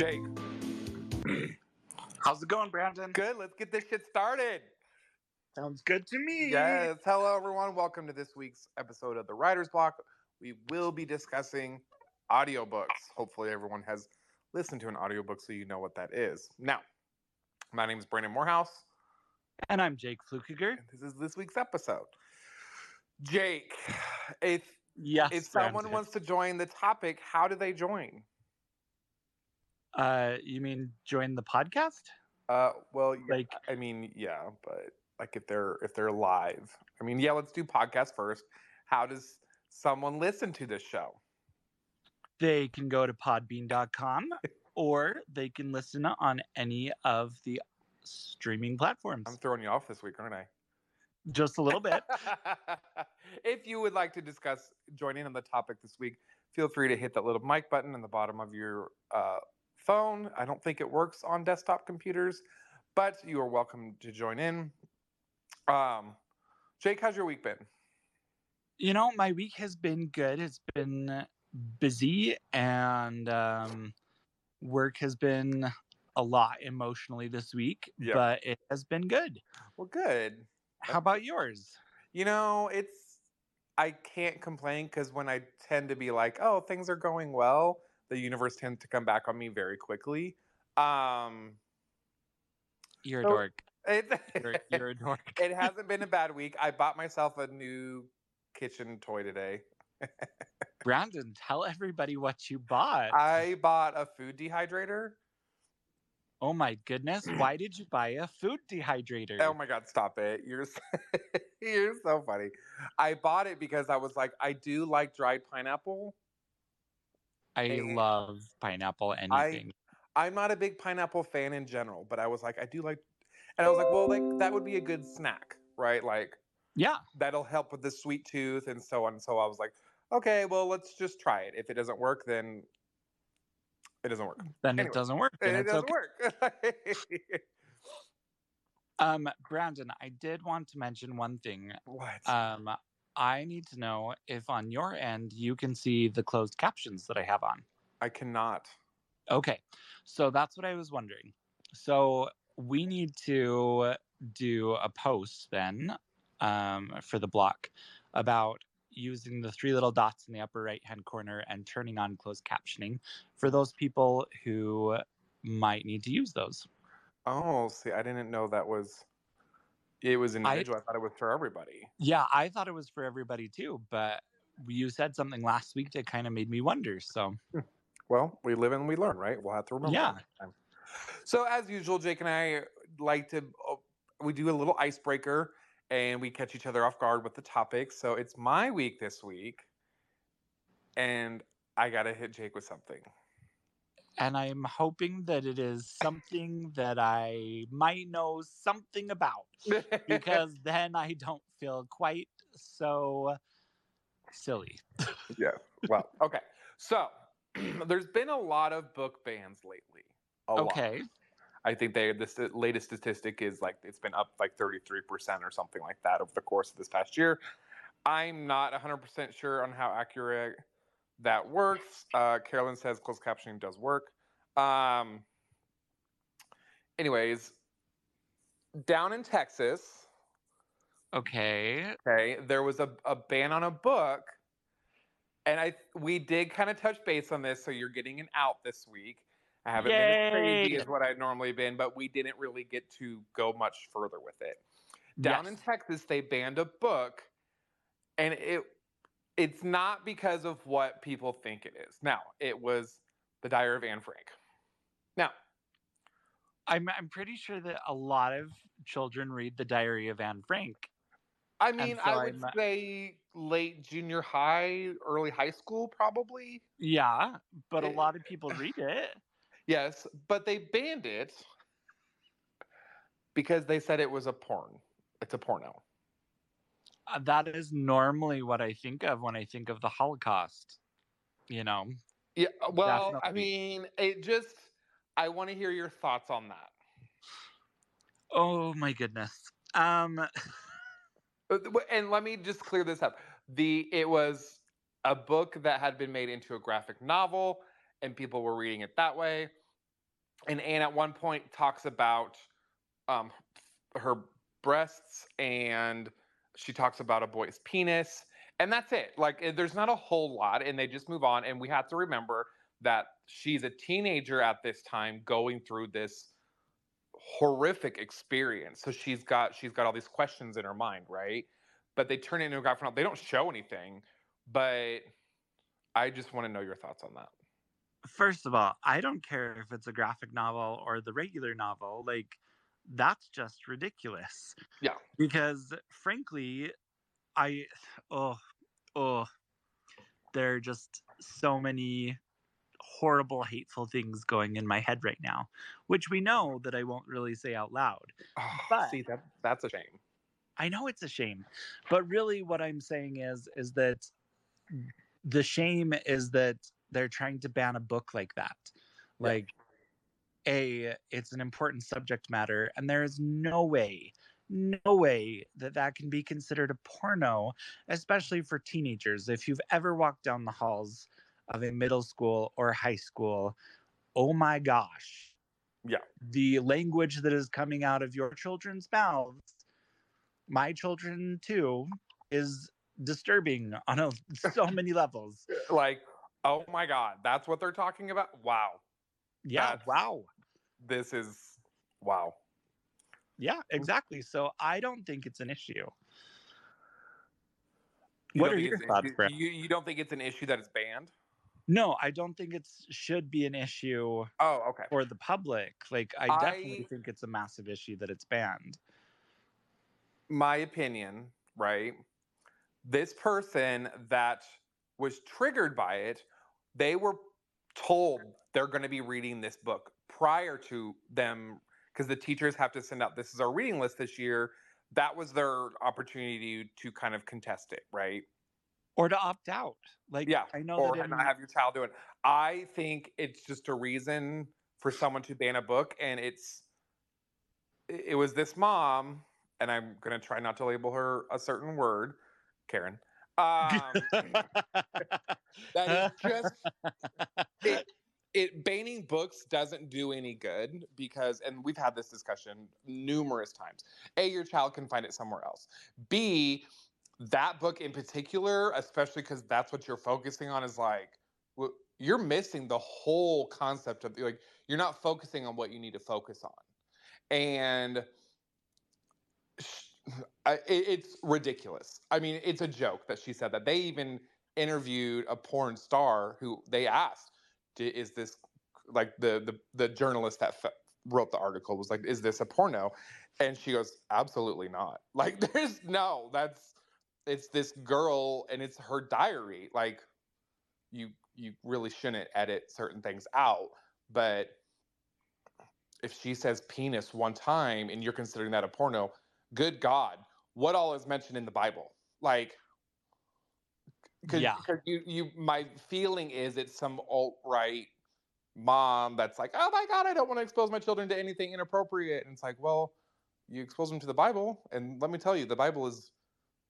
Jake, How's it going, Brandon? good. Let's get this shit started. Sounds good to me. Yes. Hello, everyone. Welcome to this week's episode of the Writer's Block. We will be discussing audiobooks. Hopefully, everyone has listened to an audiobook so you know what that is. Now, my name is Brandon Morehouse, And I'm Jake Flukiger. this is this week's episode. Jake, if Yes. if someone Brandon. wants to join the topic, how do they join? Uh, you mean join the podcast? Uh, well, yeah, Like- I mean, yeah, but like if they're if they're live, I mean, yeah, let's do podcast first. How does someone listen to this show? They can go to podbean.com or they can listen on any of the streaming platforms. I'm throwing you off this week, aren't I? Just a little bit. if you would like to discuss joining on the topic this week, feel free to hit that little mic button in the bottom of your uh, phone. I don't think it works on desktop computers, but you are welcome to join in. Um, Jake, how's your week been? you know, my week has been good. It's been busy and um, work has been a lot emotionally this week, Yeah. but it has been good. Well, good. How about yours? You know, it's I can't complain because when I tend to be like, oh, things are going well, the universe tends to come back on me very quickly. Um, You're a So- dork. it, You're, you're a dork. it hasn't been a bad week. I bought myself a new kitchen toy today. Brandon, tell everybody what you bought. I bought a food dehydrator. oh my goodness. Why did you buy a food dehydrator? Oh my god, stop it. You're so, you're so funny. I bought it because I was like, I do like dried pineapple. I Hey, love pineapple anything. I'm not a big pineapple fan in general, but I was like, I do like, and I was like, well, like that would be a good snack, right? Like yeah. that'll help with the sweet tooth and so on. So I was like, okay, well, let's just try it. If it doesn't work, then it doesn't work. Then Anyway, it doesn't work. Then it doesn't okay. work. Um, Brandon, I did want to mention one thing. what? Um, I need to know if on your end you can see the closed captions that I have on. I cannot. Okay, so that's what I was wondering. So we need to do a post then um, for the block about using the three little dots in the upper right hand corner and turning on closed captioning for those people who might need to use those. Oh, see, I didn't know that was. It was individual. I, thought it was for everybody. Yeah, I thought it was for everybody too, but you said something last week that kind of made me wonder. So hmm. Well, we live and we learn, right? We'll have to remember. Yeah. So as usual, Jake and I like to oh, we do a little icebreaker and we catch each other off guard with the topic. So it's my week this week, and I gotta hit Jake with something. And I'm hoping that it is something that I might know something about. because then I don't feel quite so silly. yeah. Well, okay. So there's been a lot of book bans lately. A lot. Okay. I think they the latest statistic is like it's been up like 33% or something like that over the course of this past year. I'm not 100% sure on how accurate that works. Uh, Carolyn says closed captioning does work. Um, anyways, down in Texas, Okay. okay, there was a, a ban on a book. And I we did kind of touch base on this, so you're getting an out this week. I haven't been as crazy as what I'd normally been, but we didn't really get to go much further with it. Down in Texas, they banned a book, and it it's not because of what people think it is. Now, it was the Diary of Anne Frank. Now, I'm I'm pretty sure that a lot of children read the Diary of Anne Frank. I mean, so I would I'm- say late junior high, early high school, probably. Yeah, but a Eh, lot of people read it. Yes, but they banned it because they said it was a porn. It's a porno. Uh, that is normally what I think of when I think of the Holocaust. You know, Yeah, well, I mean, it just I want to hear your thoughts on that. oh my goodness. Um, Uh, And let me just clear this up. The it was a book that had been made into a graphic novel and people were reading it that way. and Anne at one point talks about um, her breasts and she talks about a boy's penis and that's it like eh, there's not a whole lot and they just move on and we have to remember that she's a teenager at this time going through this horrific experience so she's got she's got all these questions in her mind right but they turn it into a graphic novel they don't show anything but i just want to know your thoughts on that First of all, I don't care if it's a graphic novel or the regular novel. Like, that's just ridiculous. Yeah. Because frankly, I, oh, oh, there are just so many horrible, hateful things going in my head right now, which we know that I won't really say out loud. oh, But- see that that's a shame I know it's a shame, but really what I'm saying is is that the shame is that they're trying to ban a book like that. Like a it's an important subject matter and there is no way no way that that can be considered a porno especially for teenagers. If you've ever walked down the halls of a middle school or high school oh my gosh Yeah. the language that is coming out of your children's mouths my children too is disturbing on a, so many levels. Like oh my god that's what they're talking about? Wow yeah. That's- wow. This is wow. Yeah mm. exactly so i don't think it's an issue. You what don't are think your it's- thoughts Brett? you, you don't think it's an issue that it's banned? No i don't think it should be an issue oh okay. for the public like i definitely I- think it's a massive issue that it's banned. My opinion right this person that was triggered by it they were told they're going to be reading this book prior to them because the teachers have to send out this is our reading list this year that was their opportunity to kind of contest it right or to opt out like Yeah, i know or not have your child do it. I think it's just a reason for someone to ban a book, and it's it was this mom, and I'm gonna try not to label her a certain word, Karen. Um, that is just it, it banning books doesn't do any good because and we've had this discussion numerous times a your child can find it somewhere else. B that book in particular especially because that's what you're focusing on is like you're missing the whole concept of like you're not focusing on what you need to focus on. And I- it, it's ridiculous. I mean it's a joke that she said that. They even interviewed a porn star who they asked is this like the the, the journalist that f- wrote the article was like is this a porno? And she goes absolutely not. Like there's no that's it's this girl and it's her diary. Like you you really shouldn't edit certain things out. But if she says penis one time and you're considering that a porno good god what all is mentioned in the bible like Cause, Yeah. 'cause you, you, my feeling is it's some alt right mom that's like, oh my god, I don't want to expose my children to anything inappropriate. And it's like, well, you expose them to the Bible, and let me tell you, the Bible is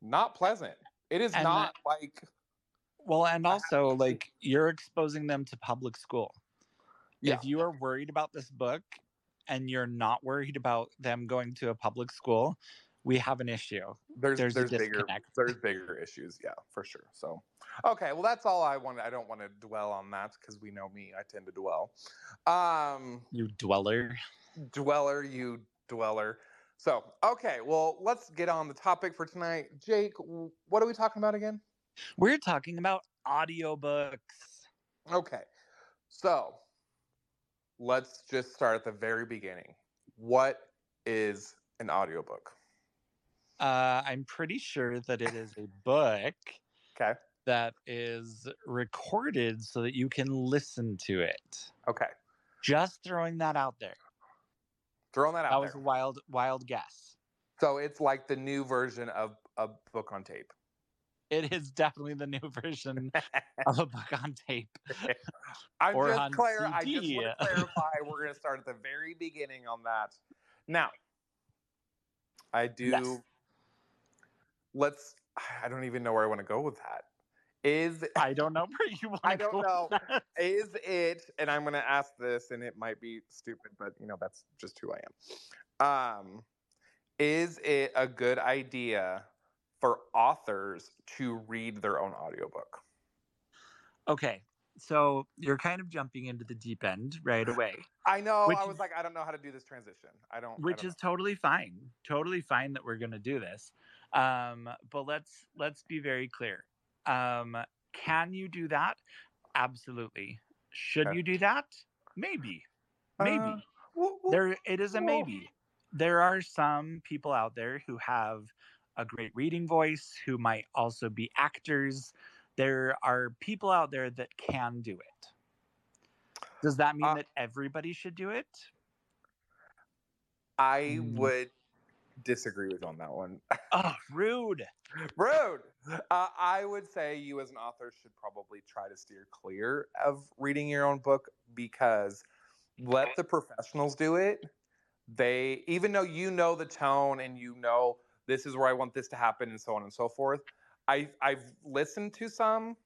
not pleasant. It is And not like, well and also like you're exposing them to public school yeah, if you are worried about this book and you're not worried about them going to a public school we have an issue there's there's there's, bigger there's bigger issues, yeah, for sure. So, okay, well, that's all I want. I don't want to dwell on that because we know me, I tend to dwell. Um, you dweller dweller, you dweller. So, okay, well, let's get on the topic for tonight. Jake, what are we talking about again? we're talking about audiobooks Okay, so let's just start at the very beginning. What is an audiobook? Uh, i'm pretty sure that it is a book Okay, that is recorded so that you can listen to it okay, just throwing that out there throwing that out there. that was a wild wild guess So it's like the new version of a book on tape. it is definitely the new version of a book on tape I'm Or just on clear. I just CD. want to clarify. We're going to start at the very beginning on that. Now, I do. Yes. Let's. I don't even know where I want to go with that. Is I don't know where you want I don't know. is it and i'm going to ask this and it might be stupid but you know that's just who i am um is it a good idea for authors to read their own audiobook Okay, so you're kind of jumping into the deep end right away, i know Which i was like i don't know how to do this transition i don't I which don't is totally fine. Totally fine that we're going to do this. Um, but let's let's be very clear. Um, can you do that? Absolutely. Should you do that? Maybe. Maybe. Uh, well, well, there it is a maybe there are some people out there who have a great reading voice who might also be actors there are people out there that can do it does that mean Uh, that everybody should do it i Mm. would disagree with you on that one oh rude Rude. Uh, I would say you, as an author, should probably try to steer clear of reading your own book because let the professionals do it. They, even though you know the tone and you know this is where I want this to happen, and so on and so forth. I I've listened to some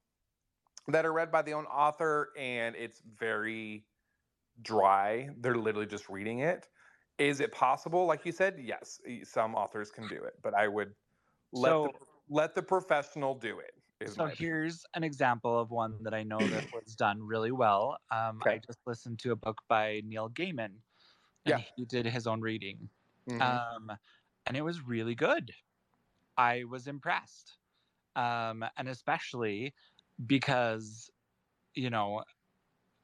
that are read by the own author, and it's very dry. They're literally just reading it. Is it possible? Like you said, yes, some authors can do it, but I would let the, let the professional do it. so my opinion. here's an example of one that i know that was done really well um, i just listened to a book by neil gaiman and Yeah. he did his own reading Mhm. um, and it was really good. I was impressed, um, and especially because, you know,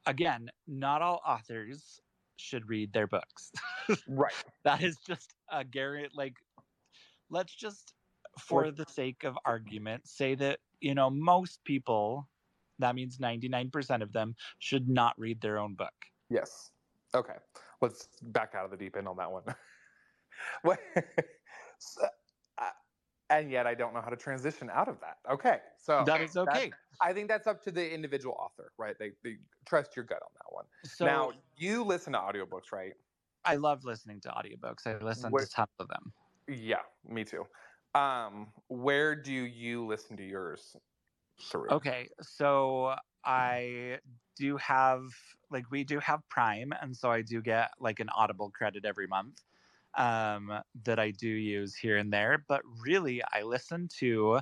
again, not all authors should read their books. right. that is just a Garrett. Like, let's just, for Or- the sake of argument, say that you know most people. That means ninety nine percent of them should not read their own book. Yes. Okay. Let's back out of the deep end on that one. What- so, and yet I don't know how to transition out of that. Okay. So that is that- okay. I think that's up to the individual author, right? They, they trust your gut on that one. So now you listen to audiobooks, right? I love listening to audiobooks. I listen Where- to tons of them. Yeah, me too. Um, where do you listen to yours through? Okay, so I do have like we do have Prime, and so I do get like an Audible credit every month um, that I do use here and there. But really, I listen to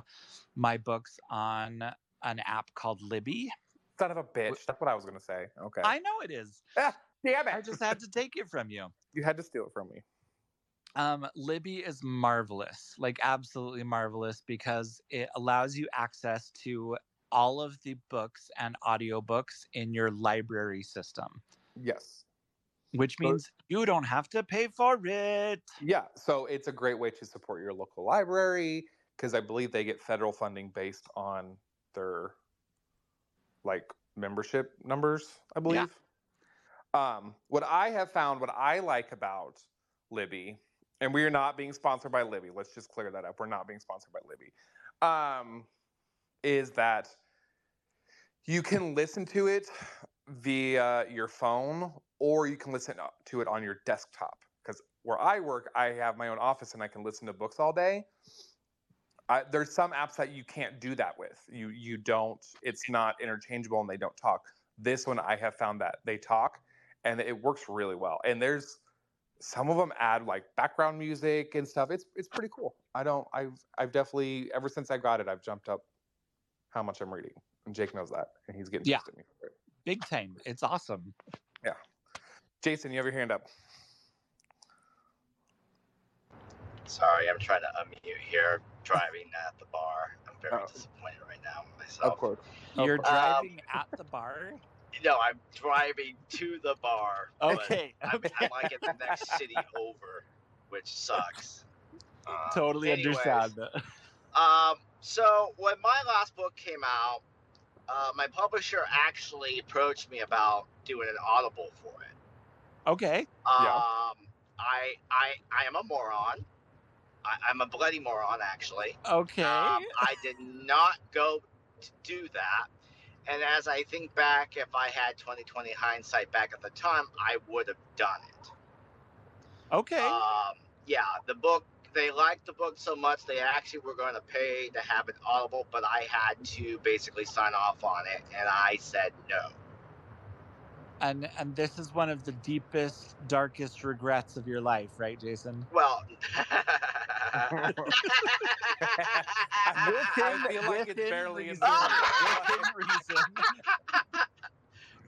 my books on an app called Libby. Son of a bitch. That's what I was gonna say. Okay. I know it is. Damn it. I just had to take it from you. you had to steal it from me. Um, Libby is marvelous, like absolutely marvelous, because it allows you access to all of the books and audiobooks in your library system, Yes. Which So- means you don't have to pay for it. Yeah, so it's a great way to support your local library because I believe they get federal funding based on their like membership numbers, I believe. Um, what I have found, what I like about Libby, and we are not being sponsored by Libby. Let's just clear that up. We're not being sponsored by Libby. Um, is that you can listen to it via your phone or you can listen uh, to it on your desktop because where I work, I have my own office and I can listen to books all day. I, there's some apps that you can't do that with. You you don't. It's not interchangeable and they don't talk. This one I have found that they talk and it works really well. And there's some of them add like background music and stuff. It's it's pretty cool. I don't. I've I've definitely ever since I got it, I've jumped up how much I'm reading. And Jake knows that, and he's getting Yeah. pissed at me for it. Big time. It's awesome. Yeah. Jason, you have your hand up. Sorry, I'm trying to unmute here. Driving at the bar. I'm very Oh. disappointed right now with myself. course. You're Um, driving at the bar. No, I'm driving to the bar. Okay. I'm, okay. I'm like in the next city over, which sucks. Um, totally anyways, understand. Um, so when my last book came out, uh, my publisher actually approached me about doing an audible for it. Okay. Um, Yeah. I I I am a moron. I, I'm a bloody moron, actually. Okay. Um, I did not go to do that. And as I think back, if I had 2020 hindsight back at the time, I would have done it. okay. Um, yeah, the book they liked the book so much they actually were going to pay to have it audible, but I had to basically sign off on it, and I said no. And and this is one of the deepest, darkest regrets of your life, right, Jason? Well, I Within- feel like it's within barely in reason. the Within reason.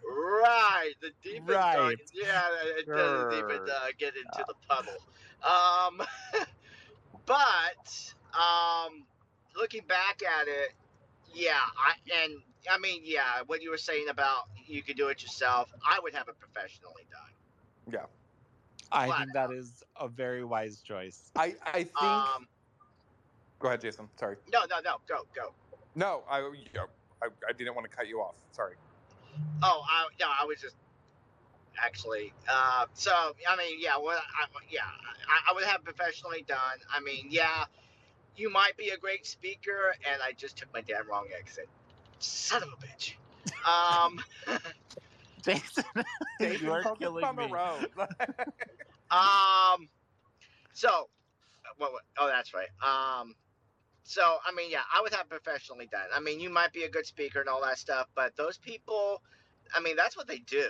right, the deepest. Right. Dark, yeah, it doesn't even uh, get into the puddle. Um, but um, looking back at it, yeah, I and I mean, yeah, what you were saying about you could do it yourself, I would have it professionally done. Yeah. I Flat think that is a very wise choice. I, I think. Um, go ahead, Jason. Sorry. no, no, no, go, go. No, I, yeah, I, I didn't want to cut you off. Sorry. Oh, I, no, I was just actually. Uh, so I mean, yeah, what? I, yeah, I, I would have professionally done. I mean, yeah, you might be a great speaker, and I just took my damn wrong exit. Son of a bitch. Um, Jason, Jason, you are focus killing on the me. road. um, so, what, what? Oh, that's right. Um, so I mean, yeah, I would have professionally done. I mean, you might be a good speaker and all that stuff, but those people, I mean, that's what they do.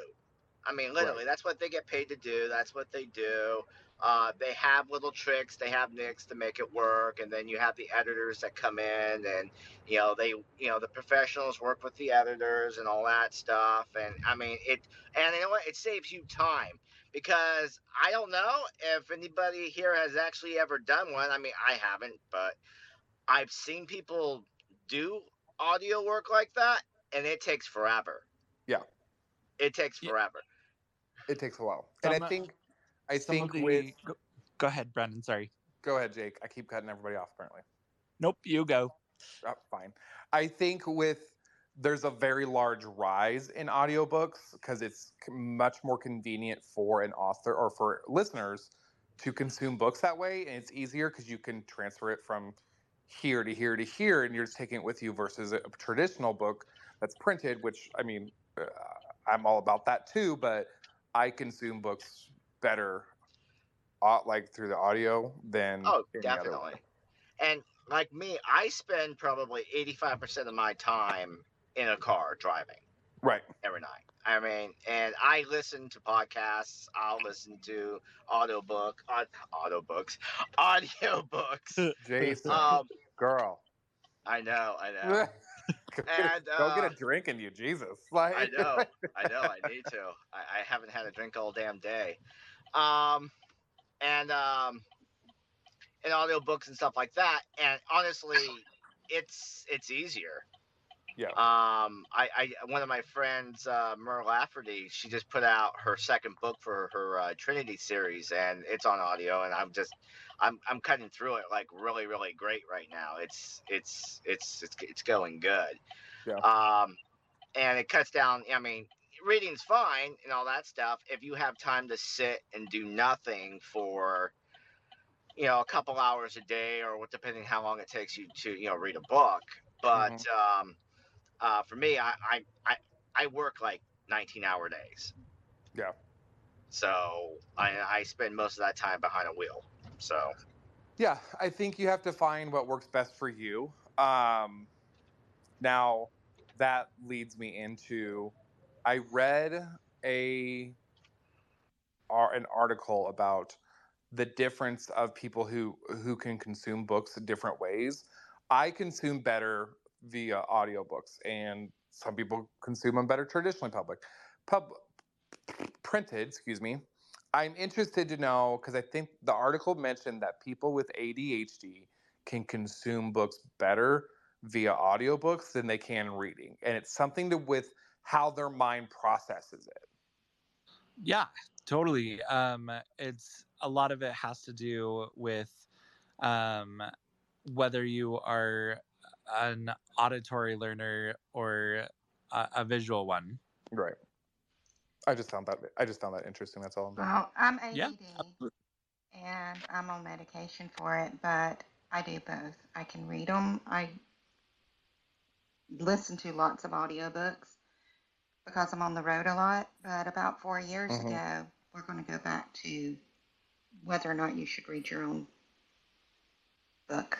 I mean, literally, Right. that's what they get paid to do. That's what they do. Uh, they have little tricks, they have nicks to make it work, and then you have the editors that come in, and you know they, you know, the professionals work with the editors and all that stuff. And I mean, it, and you know what? It saves you time because I don't know if anybody here has actually ever done one. I mean, I haven't, but I've seen people do audio work like that, and it takes forever. Yeah. It takes forever. It takes a while, and I think, I think the- with. go, go ahead, Brendan. Sorry. Go ahead, Jake. I keep cutting everybody off. Apparently. Nope, you go. Oh, fine. I think with there's a very large rise in audiobooks because it's much more convenient for an author or for listeners to consume books that way, and it's easier because you can transfer it from here to here to here, and you're just taking it with you versus a traditional book that's printed. Which I mean, uh, I'm all about that too, but I consume books better, uh, like through the audio than Oh, any other way. definitely. And like me, I spend probably 85% of my time in a car driving Right. every night. I mean, and I listen to podcasts. I'll listen to audiobook, aud- audiobooks, audiobooks. Jason, um, girl. I know, I know. go, get a, And, go get uh, a drink in you, Jesus. Like, I know, I know, I need to. I, I haven't had a drink all damn day. Um, and um, and audiobooks and stuff like that. And honestly, it's it's easier. Yeah. Um, I, I one of my friends, uh, Mur Lafferty, she just put out her second book for her uh, Trinity series, and it's on audio. And I'm just, I'm I'm cutting through it like really really great right now. It's it's it's it's it's going good. Yeah. Um, and it cuts down. I mean, reading's fine and all that stuff if you have time to sit and do nothing for you know a couple hours a day or what depending how long it takes you to you know read a book but um uh for me I, I i i work like 19 hour days Yeah. so i i spend most of that time behind a wheel so yeah, I think you have to find what works best for you. Um, now, that leads me into I read a an article about the difference of people who who can consume books in different ways. I consume better via audiobooks, and some people consume them better traditionally public, pub printed. Excuse me. I'm interested to know because I think the article mentioned that people with ADHD can consume books better via audiobooks than they can reading, and it's something to with how their mind processes it. Yeah, totally. Um, it's a lot of it has to do with um, whether you are an auditory learner or a, a visual one. Right. I just found that I just found that interesting. That's all I'm doing. Well, I'm ADD Yeah, and I'm on medication for it, but I do both. I can read them. I listen to lots of audiobooks because I'm on the road a lot. But about four years Mhm. ago, we're going to go back to whether or not you should read your own book.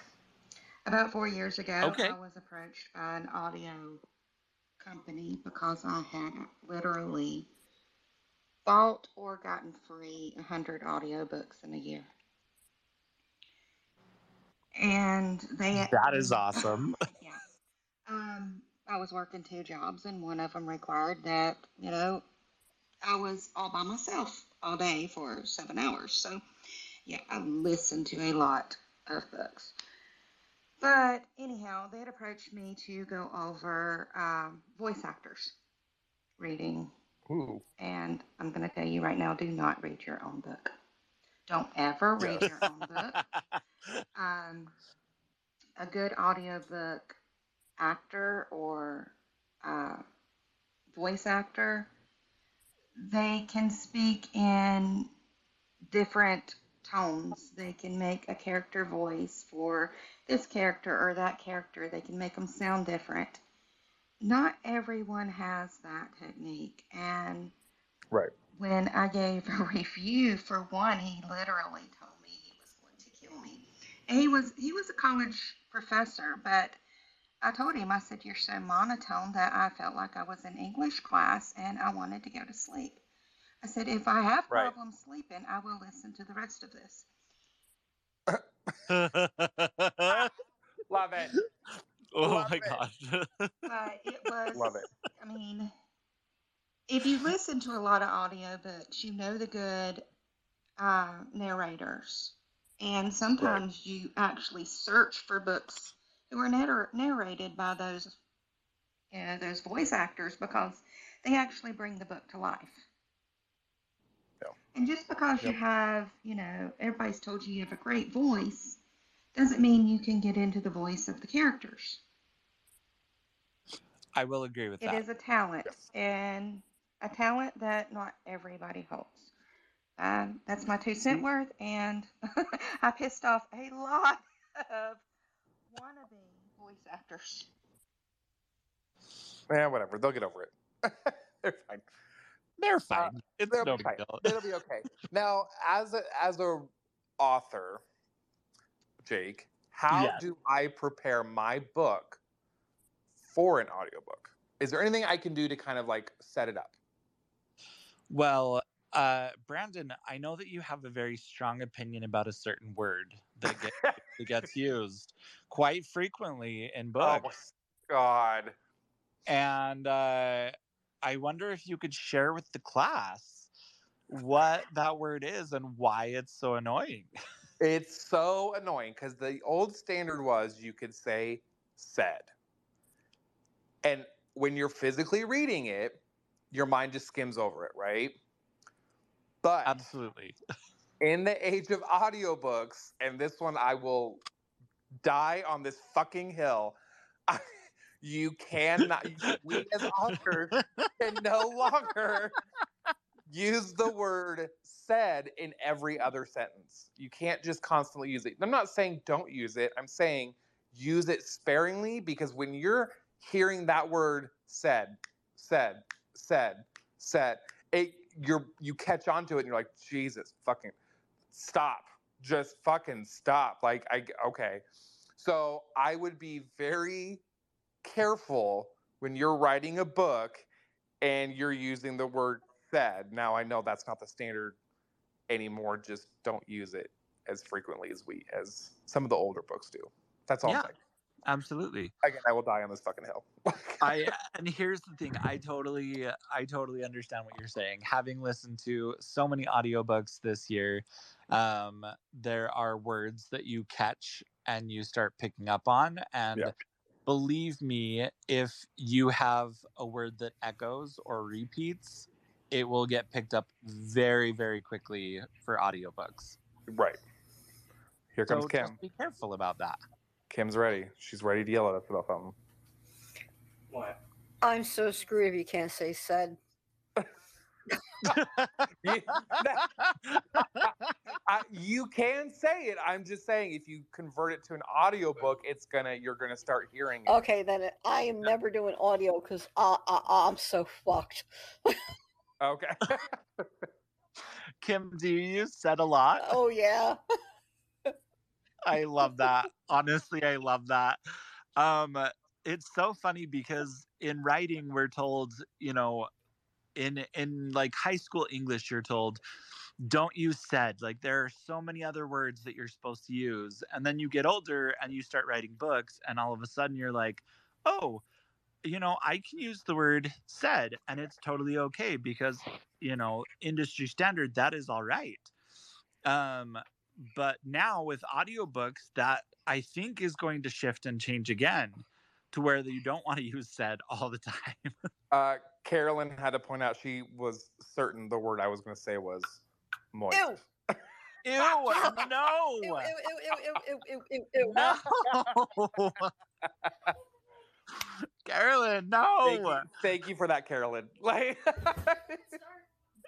About four years ago, Okay. I was approached by an audio company because I had literally bought or gotten free 100 audiobooks in a year. And they That is awesome. yeah. Um, I was working two jobs, and one of them required that, you know, I was all by myself all day for seven hours. So, yeah, I listened to a lot of books. But anyhow, they had approached me to go over um, voice actors reading. Ooh. And I'm going to tell you right now do not read your own book. Don't ever read your own book um, a good audiobook actor or uh, voice actor, they can speak in different tones. They can make a character voice for this character or that character. They can make them sound different. Not everyone has that technique. And Right. when I gave a review for one, he literally told me he was going to kill me. And he was he was a college professor, but I told him I said you're so monotone that I felt like I was in English class and I wanted to go to sleep. I said if I have Right. problems sleeping, I will listen to the rest of this. Love it. Oh my it. gosh. But it was Love it. I mean, if you listen to a lot of audiobooks, you know the good uh, narrators. And sometimes you actually search for books who are narr- narrated by those, you know, those voice actors because they actually bring the book to life. Yeah. And just because you have, you know, everybody's told you you have a great voice, doesn't mean you can get into the voice of the characters. I will agree with It It is a talent, Yes. and a talent that not everybody holds. Um, that's my two cent worth, and I pissed off a lot of wannabe voice actors. Yeah, whatever. They'll get over it. They're fine. They're fine. it's They'll no be fine. deal. It'll be okay. Now, as a as a author, Jake, how Yes. do I prepare my book for an audiobook? Is there anything I can do to kind of like set it up? Well, uh, Brandon, I know that you have a very strong opinion about a certain word that, get, that gets used quite frequently in Oh books. my god. And uh, I wonder if you could share with the class what that word is and why it's so annoying. It's so annoying because the old standard was you could say said. And when you're physically reading it, your mind just skims over it, right? But Absolutely. in the age of audiobooks, and this one I will die on this fucking hill. you cannot, we as authors can no longer use the word said in every other sentence. You can't just constantly use it. I'm not saying don't use it, I'm saying use it sparingly because when you're hearing that word said, said, said, said, it you're you catch on to it and you're like, Jesus fucking stop. Just fucking stop. Like I okay. So I would be very careful when you're writing a book and you're using the word said. Now I know that's not the standard anymore. Just don't use it as frequently as we as some of the older books do. That's all Yeah. Absolutely. Again, I will die on this fucking hill. I and here's the thing I totally I totally understand what you're saying. Having listened to so many audiobooks this year, um there are words that you catch and you start picking up on and Yeah. believe me if you have a word that echoes or repeats, it will get picked up very very quickly for audiobooks. right. Here comes so Kim. just be careful about that. Kim's ready. She's ready to yell at us about something. What? I'm so screwed if you can't say said. You, I, you can say it. I'm just saying if you convert it to an audiobook, it's gonna you're gonna start hearing it. Okay, then I am never doing audio because uh, uh, I'm so fucked. Okay. Kim, do you use said a lot? Oh yeah. I love that. Honestly, I love that. Um, it's so funny because in writing, we're told, you know, in in like high school English, you're told, don't use said. Like there are so many other words that you're supposed to use, and then you get older and you start writing books, and all of a sudden you're like, oh, you know, I can use the word said, and it's totally okay because you know, industry standard that is all right. Um, but now with audiobooks that i think is going to shift and change again to where you don't want to use said all the time Uh, Carolyn had to point out she was certain the word I was going to say was moist. Ew. ew Ew, no ew, ew, ew, ew, ew, ew, ew, ew. no carolyn no Thank you, thank you for that, Carolyn. Like,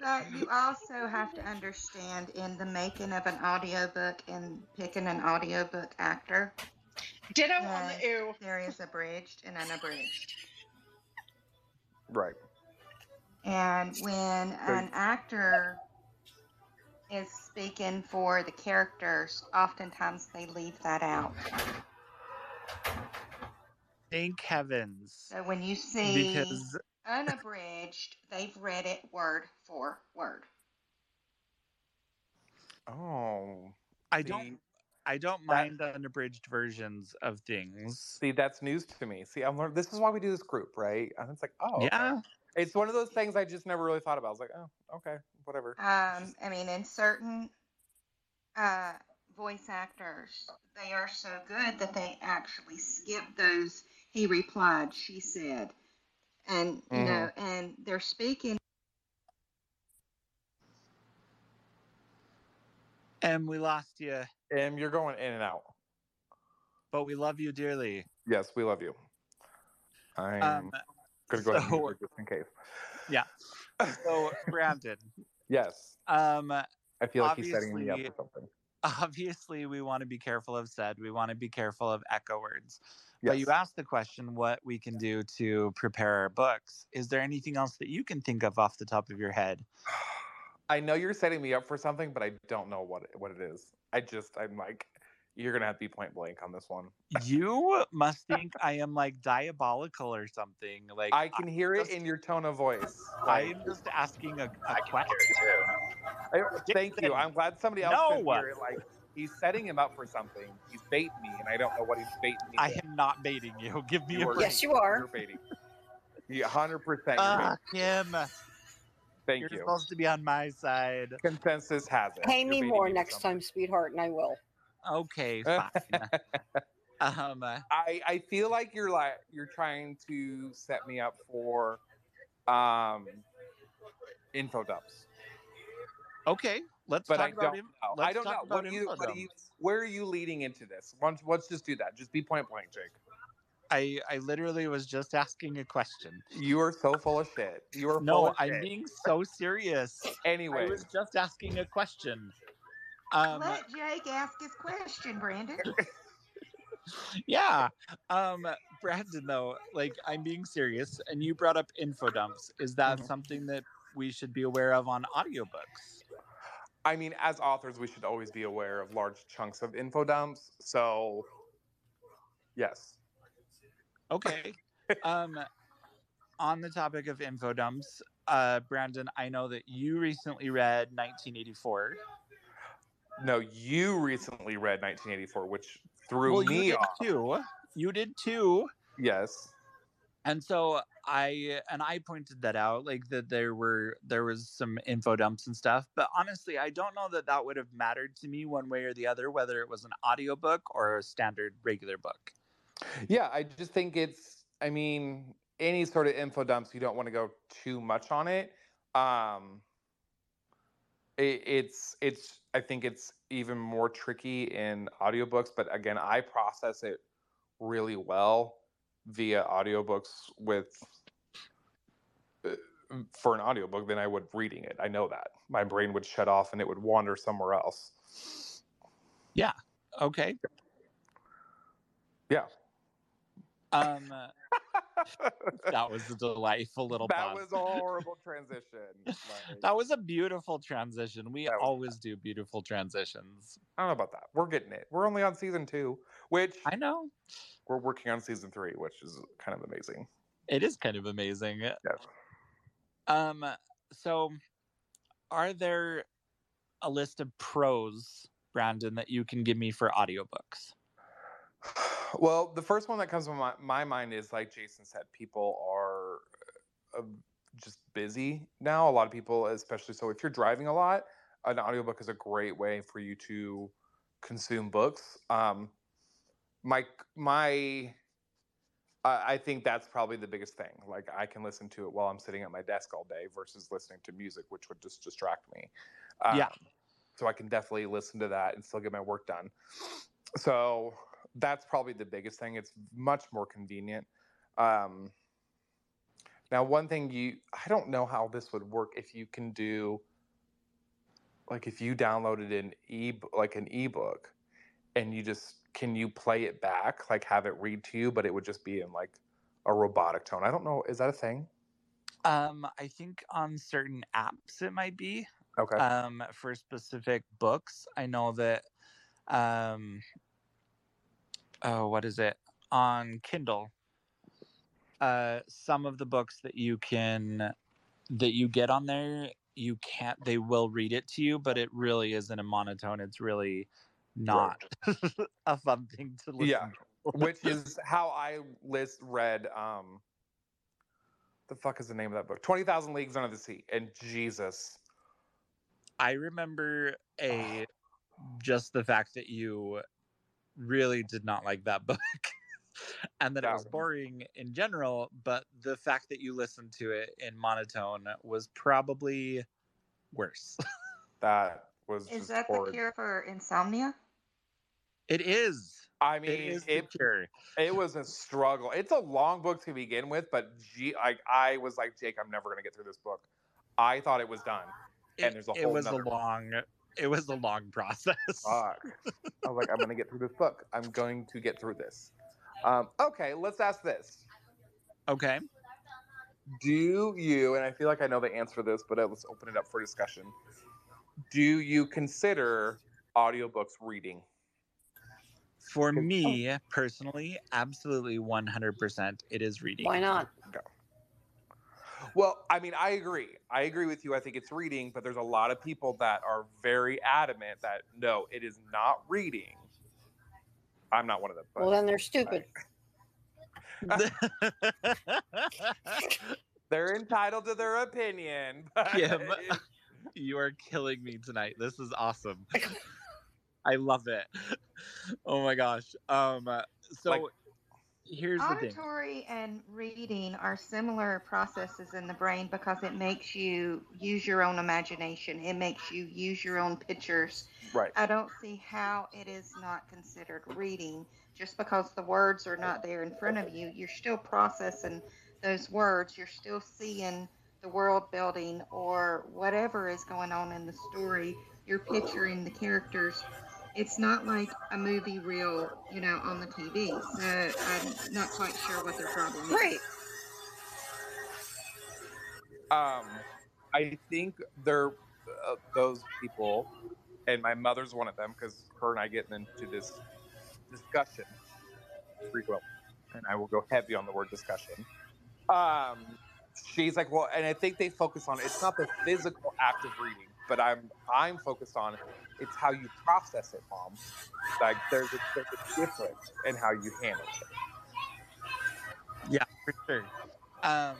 But you also have to understand in the making of an audiobook and picking an audiobook actor, Ditto on Yeah. the ew. there is abridged and unabridged. right. And when an actor is speaking for the characters, oftentimes they leave that out. Thank heavens So when you see because unabridged, they've read it word for word. Oh, i see, don't i don't mind the unabridged versions of things See, that's news to me. See, I'm learning. This is why we do this group, right? And it's like, oh, okay. yeah It's one of those things I just never really thought about. I was like, oh, okay, whatever. Um, I mean, in certain uh, voice actors, they are so good that they actually skip those. He replied, she said, and you know, and they're speaking. and we lost you And you're going in and out. but we love you dearly Yes, we love you. I'm um gonna go ahead and so- just in case. Yeah. so brandon yes, um I feel like he's setting me up for something. obviously we want to be careful of said we want to be careful of echo words but you asked the question what we can do to prepare our books is there anything else that you can think of off the top of your head I know you're setting me up for something, but I don't know what it, what it is. I just I'm like, you're gonna have to be point blank on this one. you must think i am like diabolical or something like I can hear it in your tone of voice. I'm just asking a, a I can question hear it I- thank you. I'm glad somebody else could no. hear it. Like he's setting him up for something. He's baiting me, and I don't know what he's baiting me. i with. am not baiting you give me You a break Yes, you are. You're baiting. You 100 percent. Ah, kim Thank you're you. supposed to be on my side Consensus has it. Pay You're me more with next something. time, sweetheart, and I will. okay fine um I I feel like you're like you're trying to set me up for um info dumps. okay let's But talk I about don't him know. let's I don't talk know. about What you what you where are you leading into this? Let's, let's just do that. Just be point blank, Jake. I I literally was just asking a question. You are so full of shit. You are full No, of I'm shit. being so serious. Anyway, I was just asking a question. Um, Let Jake ask his question, Brandon. yeah. Um, Brandon, though, like I'm being serious, and you brought up info dumps. Is that Mhm. something that we should be aware of on audiobooks? I mean, as authors, we should always be aware of large chunks of info dumps. So, yes. Okay. um, on the topic of info dumps, uh, Brandon, I know that you recently read 1984. No, you recently read 1984, which threw well, you me did off. too. You did too. Yes. and so i and i pointed that out like that there were there was some info dumps and stuff but honestly i don't know that that would have mattered to me one way or the other whether it was an audiobook or a standard regular book Yeah, I just think it's. I mean, any sort of info dumps, you don't want to go too much on it. Um, it, it's it's. I think it's even more tricky in audiobooks, but again, I process it really well via audiobooks with uh, for an audiobook than I would reading it. I know that my brain would shut off and it would wander somewhere else. Yeah. Okay Yeah. um that was a delightful little that was a horrible transition. Like, that was a beautiful transition. We always do beautiful transitions. I don't know about that. We're getting it. We're only on season two, which I know. we're working on season three, which is kind of amazing. It is kind of amazing. Yeah. Um so are there a list of pros, Brandon, that you can give me for audiobooks? Well, the first one that comes to my, my mind is like Jason said, people are uh, just busy now. A lot of people, especially so if you're driving a lot, an audiobook is a great way for you to consume books. Um, my my I I think that's probably the biggest thing. Like I can listen to it while I'm sitting at my desk all day versus listening to music, which would just distract me. Yeah. Um, So I can definitely listen to that and still get my work done. So that's probably the biggest thing. It's much more convenient. Um, now, one thing you, I don't know how this would work if you can do, like, if you downloaded an e, like an ebook, and you just can you play it back, like have it read to you, but it would just be in like a robotic tone. I don't know. Is that a thing? Um I think on certain apps it might be. Okay. um, for specific books. I know that, um, oh, what is it on Kindle? Uh, some of the books that you can that you get on there, you can't. They will read it to you, but it really isn't a monotone. It's really not a fun thing to listen. Yeah. to. Which is how I list read. Um, the fuck is the name of that book? Twenty Thousand Leagues Under the Sea. And Jesus, I remember a just the fact that you really did not like that book and that it oh, was boring in general, but the fact that you listened to it in monotone was probably worse. that was Is just that the cure for insomnia? it is. I mean, it is it, cure. it was a struggle. It's a long book to begin with, but gee, I, I was like, Jake, I'm never gonna get through this book. I thought it was done. It, and there's a it was a nother- long it was a long process. Fuck. I was like, I'm gonna get through this book. I'm going to get through this. Um, okay, let's ask this. Okay. Do you, and I feel like I know the answer to this, but uh, let's open it up for discussion. Do you consider audiobooks reading? For me personally, absolutely 100% it is reading. Why not? Well, I mean, I agree. I agree with you. I think it's reading, but there's a lot of people that are very adamant that no, it is not reading. I'm not one of them. But Well, then they're stupid. they're entitled to their opinion. but Kim. it- you are killing me tonight. This is awesome. I love it. Oh my gosh. Um so Like- here's the. Auditory and reading are similar processes in the brain because it makes you use your own imagination. It makes you use your own pictures. right. I don't see how it is not considered reading just because the words are not there in front of you. You're still processing those words. You're still seeing the world building or whatever is going on in the story. You're picturing the characters. It's not like a movie reel, you know, on the TV. So I'm not quite sure what their problem is. Right. Um, I think they're uh, those people, and my mother's one of them because her and I get into this discussion frequently, and I will go heavy on the word discussion. Um, she's like, well, and I think they focus on it's not the physical act of reading, but I'm I'm focused on it's how you process it, mom. Like there's a, there's a difference in how you handle it. Yeah, for sure. Um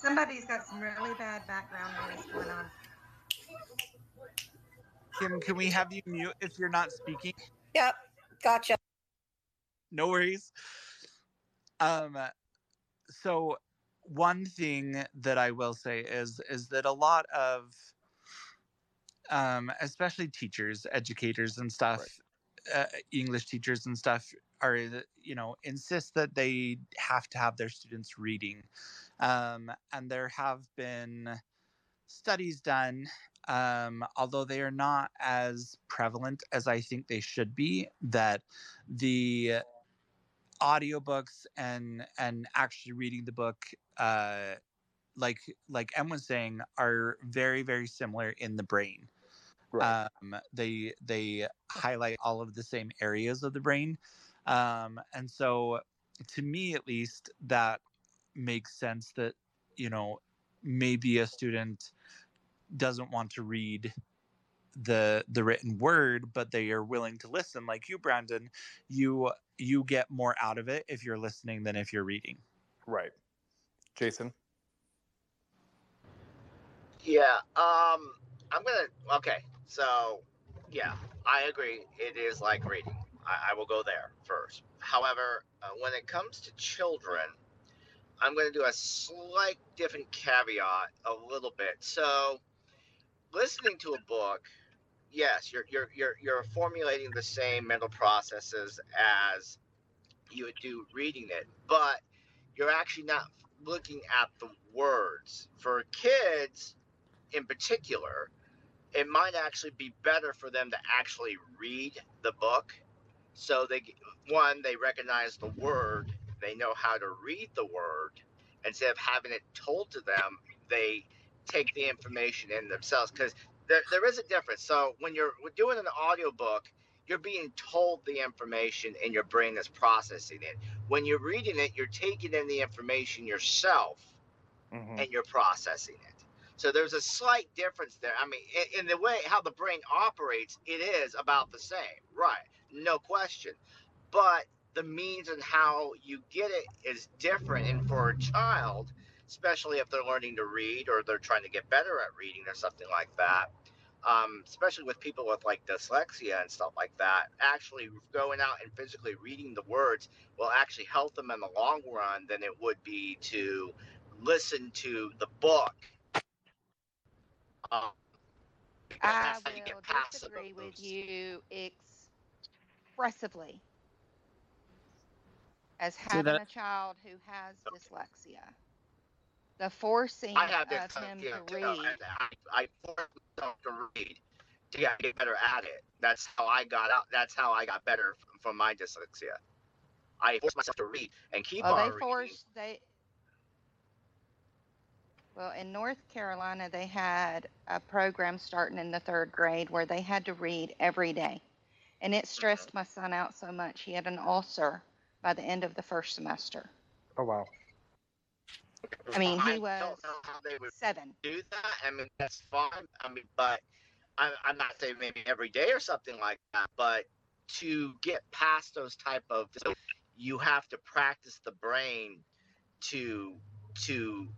Somebody's got some really bad background noise going on. Kim, can we have you mute if you're not speaking? Yep. Gotcha. no worries. Um, so one thing that I will say is is that a lot of, um, especially teachers, educators, and stuff, uh, English teachers and stuff, are you know insist that they have to have their students reading, um, and there have been studies done um, although they are not as prevalent as I think they should be, that the audiobooks and and actually reading the book uh like like em was saying are very very similar in the brain. Right. um they they highlight all of the same areas of the brain. Um and so to me at least that makes sense that you know maybe a student doesn't want to read the the written word but they are willing to listen. Like you brandon you you get more out of it if you're listening than if you're reading right. Jason. Yeah. Um, I'm gonna. Okay. So, yeah, I agree. It is like reading. I, I will go there first. However, uh, when it comes to children, I'm going to do a slight different caveat a little bit. So, listening to a book, yes, you're you're you're you're formulating the same mental processes as you would do reading it, but you're actually not looking at the words. For kids, in particular, it might actually be better for them to actually read the book. So they one, they recognize the word, they know how to read the word. Instead of having it told to them, they take the information in themselves because there, there is a difference. So when you're doing an audiobook, you're being told the information and your brain is processing it. When you're reading it, you're taking in the information yourself Mhm. and you're processing it. So there's a slight difference there. I mean, in, in the way how the brain operates, it is about the same, right? No question. But the means and how you get it is different. And for a child, especially if they're learning to read or they're trying to get better at reading or something like that, um, especially with people with like dyslexia and stuff like that, actually going out and physically reading the words will actually help them in the long run than it would be to listen to the book. Um, I that's you get will past disagree with you expressively as Say having that- a child who has dyslexia. The forcing I have this of him idea to read. and I, I forced myself to read to get, get better at it. That's how I got out. That's how I got better from, from my dyslexia. I forced myself to read and keep Well, on they reading. forced they. Well, in North Carolina, they had a program starting in the third grade where they had to read every day, and it stressed mm-hmm. my son out so much he had an ulcer by the end of the first semester. Oh wow. I mean, he I was don't know how they would seven. do that. I mean, that's fine. I mean, but I'm, I'm not saying maybe every day or something like that. But to get past those type of, you have to practice the brain to to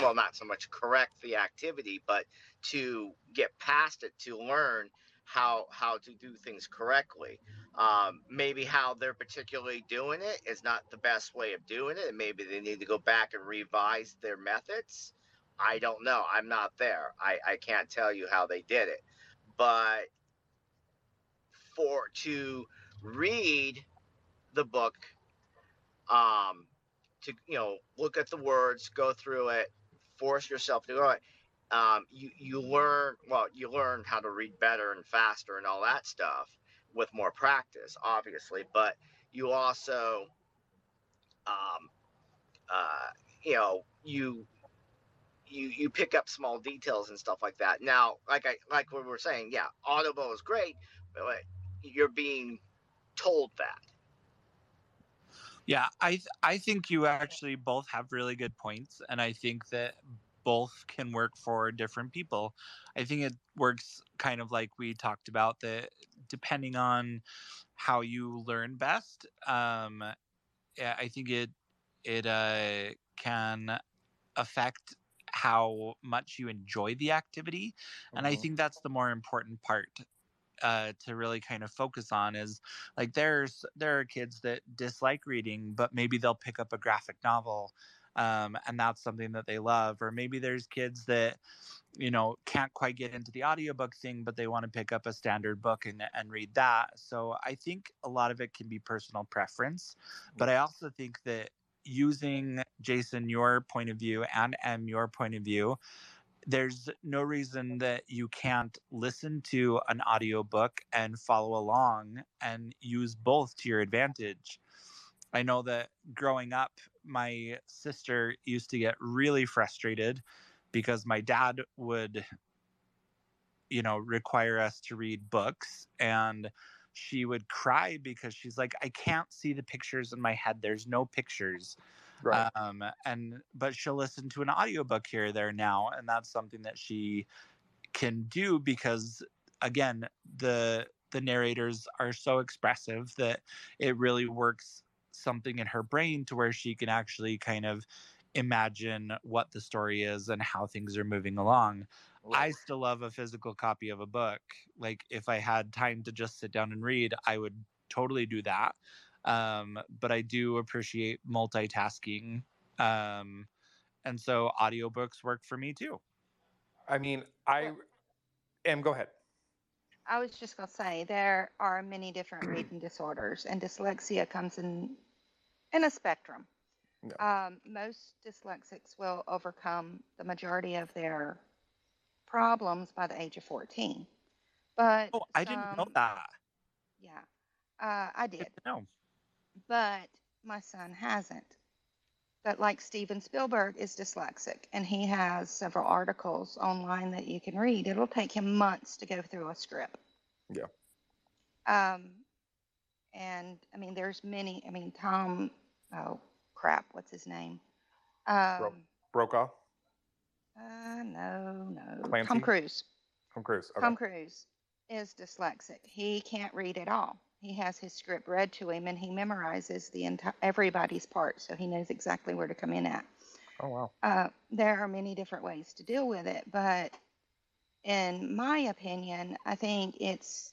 well, not so much correct the activity, but to get past it to learn how how to do things correctly. Um, maybe how they're particularly doing it is not the best way of doing it. and Maybe they need to go back and revise their methods. I don't know. I'm not there. I, I can't tell you how they did it. But for to read the book, um, to you know, look at the words, go through it, force yourself to go. Um, you you learn well, you learn how to read better and faster and all that stuff with more practice, obviously. But you also, um, uh, you know, you you you pick up small details and stuff like that. Now, like I like we were saying, yeah, Audible is great, but you're being told that. Yeah, I th- I think you actually both have really good points, and I think that both can work for different people. I think it works kind of like we talked about that depending on how you learn best. Um, yeah, I think it it uh, can affect how much you enjoy the activity, and I Mhm. think that's the more important part uh, to really kind of focus on is like there's there are kids that dislike reading but maybe they'll pick up a graphic novel um, and that's something that they love or maybe there's kids that you know can't quite get into the audiobook thing but they want to pick up a standard book and, and read that. So i think a lot of it can be personal preference but i also think that using jason your point of view and m your point of view there's no reason that you can't listen to an audiobook and follow along and use both to your advantage. I know that growing up, my sister used to get really frustrated because my dad would, you know, require us to read books and she would cry because she's like, I can't see the pictures in my head. There's no pictures Right. um and but she'll listen to an audiobook here or there now and that's something that she can do because again the the narrators are so expressive that it really works something in her brain to where she can actually kind of imagine what the story is and how things are moving along I still love a physical copy of a book. Like if I had time to just sit down and read, I would totally do that. Um, but I do appreciate multitasking. Um, and so audiobooks work for me too. I mean, I am. Go ahead. I was just going to say there are many different reading disorders, and dyslexia comes in in a spectrum. Um, most dyslexics will overcome the majority of their problems by the age of 14. But Oh, I didn't know that. Yeah, uh, I did, No, but my son hasn't. But like Steven Spielberg is dyslexic, and he has several articles online that you can read. It'll take him months to go through a script. Yeah. Um, and I mean, there's many. I mean, Tom. Oh crap, what's his name? Um, Brokaw. uh, no, no. Clancy? Tom Cruise. Tom Cruise. Okay. Tom Cruise is dyslexic. He can't read at all. He has his script read to him, and he memorizes the entire everybody's part, so he knows exactly where to come in at. Oh wow. Uh, there are many different ways to deal with it, but in my opinion, I think it's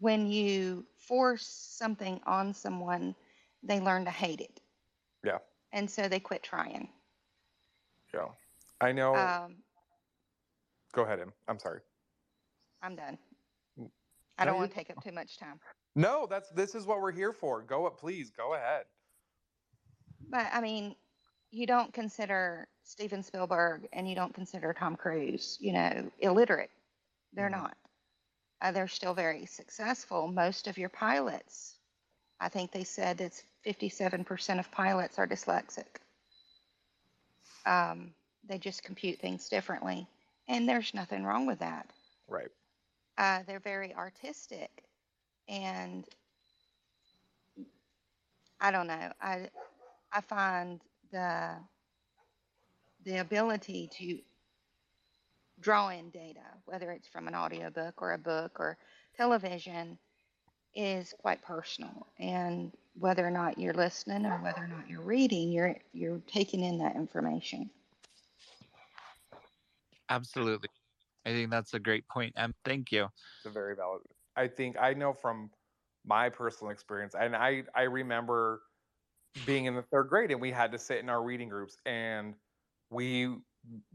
when you force something on someone, they learn to hate it. Yeah. And so they quit trying. Yeah. I know. Um, go ahead, Em. I'm sorry. I'm done. Mm. I don't want to take up too much time. No, that's this is what we're here for. Go up, please. Go ahead. But I mean, you don't consider Steven Spielberg and you don't consider Tom Cruise, you know, illiterate. They're Mhm. not. Uh, they're still very successful. Most of your pilots, I think they said it's 57% of pilots are dyslexic. Um, they just compute things differently. And there's nothing wrong with that. Right. Uh, they're very artistic. And I don't know. I I find the the ability to draw in data, whether it's from an audiobook or a book or television, is quite personal. And whether or not you're listening or whether or not you're reading, you're you're taking in that information. Absolutely. I think that's a great point. Thank you. It's a very valid. I think I know from my personal experience, and I I remember being in the third grade, and we had to sit in our reading groups, and we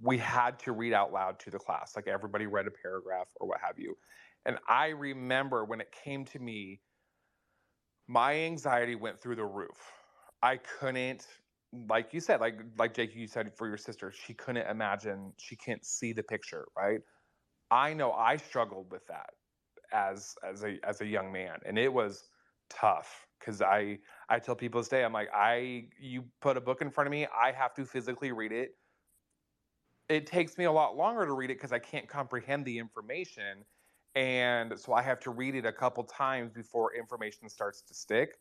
we had to read out loud to the class, like everybody read a paragraph or what have you. And I remember when it came to me, my anxiety went through the roof. I couldn't, like you said, like like Jake, you said for your sister, she couldn't imagine, she can't see the picture, right? I know I struggled with that as as a as a young man, and it was tough because I I tell people this day I'm like I you put a book in front of me, I have to physically read it. It takes me a lot longer to read it because I can't comprehend the information, and so I have to read it a couple times before information starts to stick.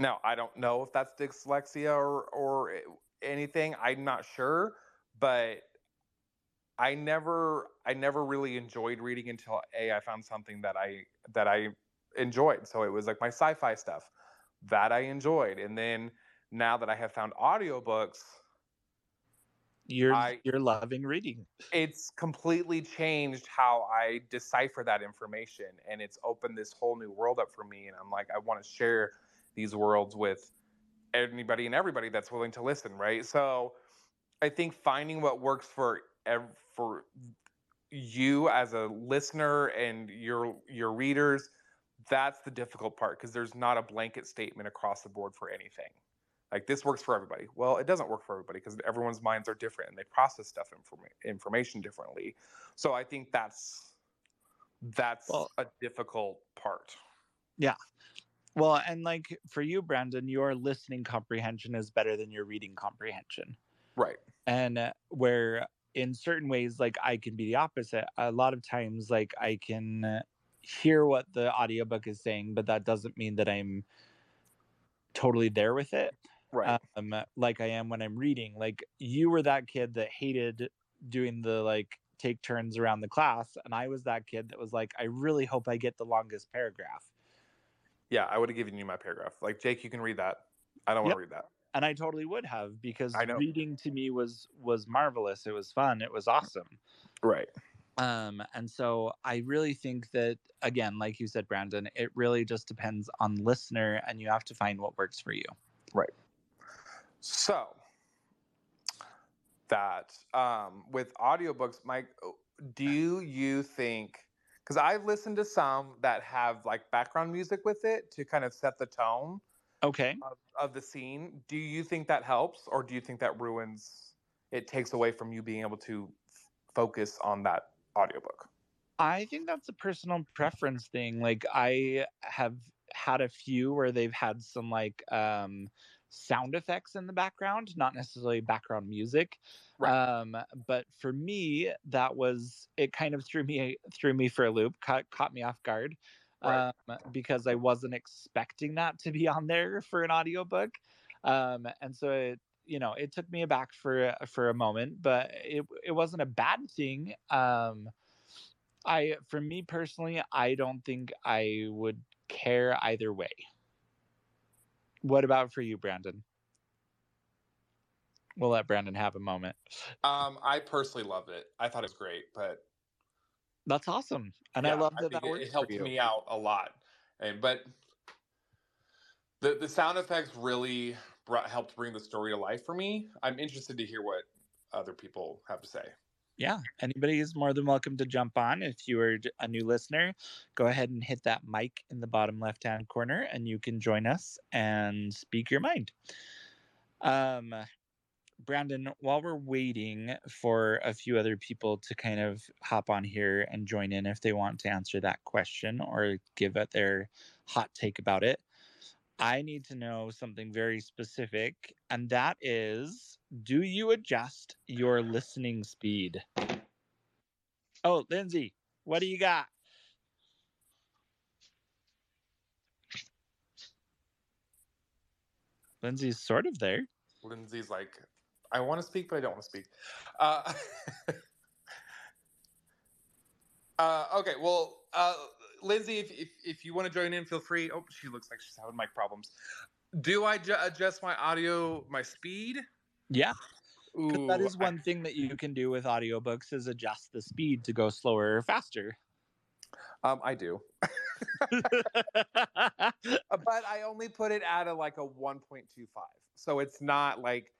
Now I don't know if that's dyslexia or or eh, anything. I'm not sure, but I never I never really enjoyed reading until a I found something that I that I enjoyed. So it was like my sci-fi stuff that I enjoyed. And then now that I have found audiobooks, You're I- you're loving reading. it's completely changed how I decipher that information and it's opened this whole new world up for me and I'm like I want to share these worlds with anybody and everybody that's willing to listen, right? So I think finding what works for ev- for you as a listener and your your readers that's the difficult part because there's not a blanket statement across the board for anything. like this works for everybody. Well, it doesn't work for everybody because everyone's minds are different and they process stuff informa- information differently. So I think that's that's Well- a difficult part. Yeah. Well, and like for you, Brandon, your listening comprehension is better than your reading comprehension. Right. and uh, where in certain ways like i can be the opposite a lot of times like i can hear what the audiobook is saying but that doesn't mean that i'm totally there with it Right. um like i am when i'm reading like you were that kid that hated doing the like take turns around the class and i was that kid that was like i really hope i get the longest paragraph yeah, I would have given you my paragraph. Like Jake, you can read that. I don't want Yep. to read that. And i totally would have because reading to me was was marvelous it was fun it was awesome Right. Um, and so I really think that again, like you said, Brandon, it really just depends on listener and you have to find what works for you. Right. So that um, with audiobooks, Mike, do you think? Because I've listened to some that have like background music with it to kind of set the tone Okay. of, of the scene. Do you think that helps, or do you think that ruins? It takes away from you being able to f- focus on that audiobook. I think that's a personal preference thing. Like I have had a few where they've had some like um sound effects in the background, not necessarily background music. Right. Um, but for me, that was it kind of threw me threw me for a loop, caught caught me off guard. Right. Um, because I wasn't expecting that to be on there for an audiobook. Um, and so it you know it took me aback for for a moment but it it wasn't a bad thing um I, for me personally, I don't think I would care either way. What about for you, Brandon? We'll let Brandon have a moment. Um, I personally loved it. I thought it was great, but That's awesome, and I love that think that it, it helped me out a lot. And but the the sound effects really brought, helped bring the story to life for me. I'm interested to hear what other people have to say. Yeah, anybody is more than welcome to jump on. If you are a new listener, go ahead and hit that mic in the bottom left hand corner, and you can join us and speak your mind. Um, Brandon, while we're waiting for a few other people to kind of hop on here and join in if they want to answer that question or give it their hot take about it, I need to know something very specific, and that is do you adjust your listening speed? Oh, Lindsay, what do you got? Lindsay's sort of there. Lindsay's like, I want to speak, but I don't want to speak. Uh, uh, okay, well, uh, Lindsay, if, if, if you want to join in, feel free. Oh, she looks like she's having mic problems. Do I ju- adjust my audio, my speed? Yeah. that Ooh, is I- one thing that you can do with audiobooks is adjust the speed to go slower or faster. um, I do, Uh, but I only put it at a like a 1.25, so it's not like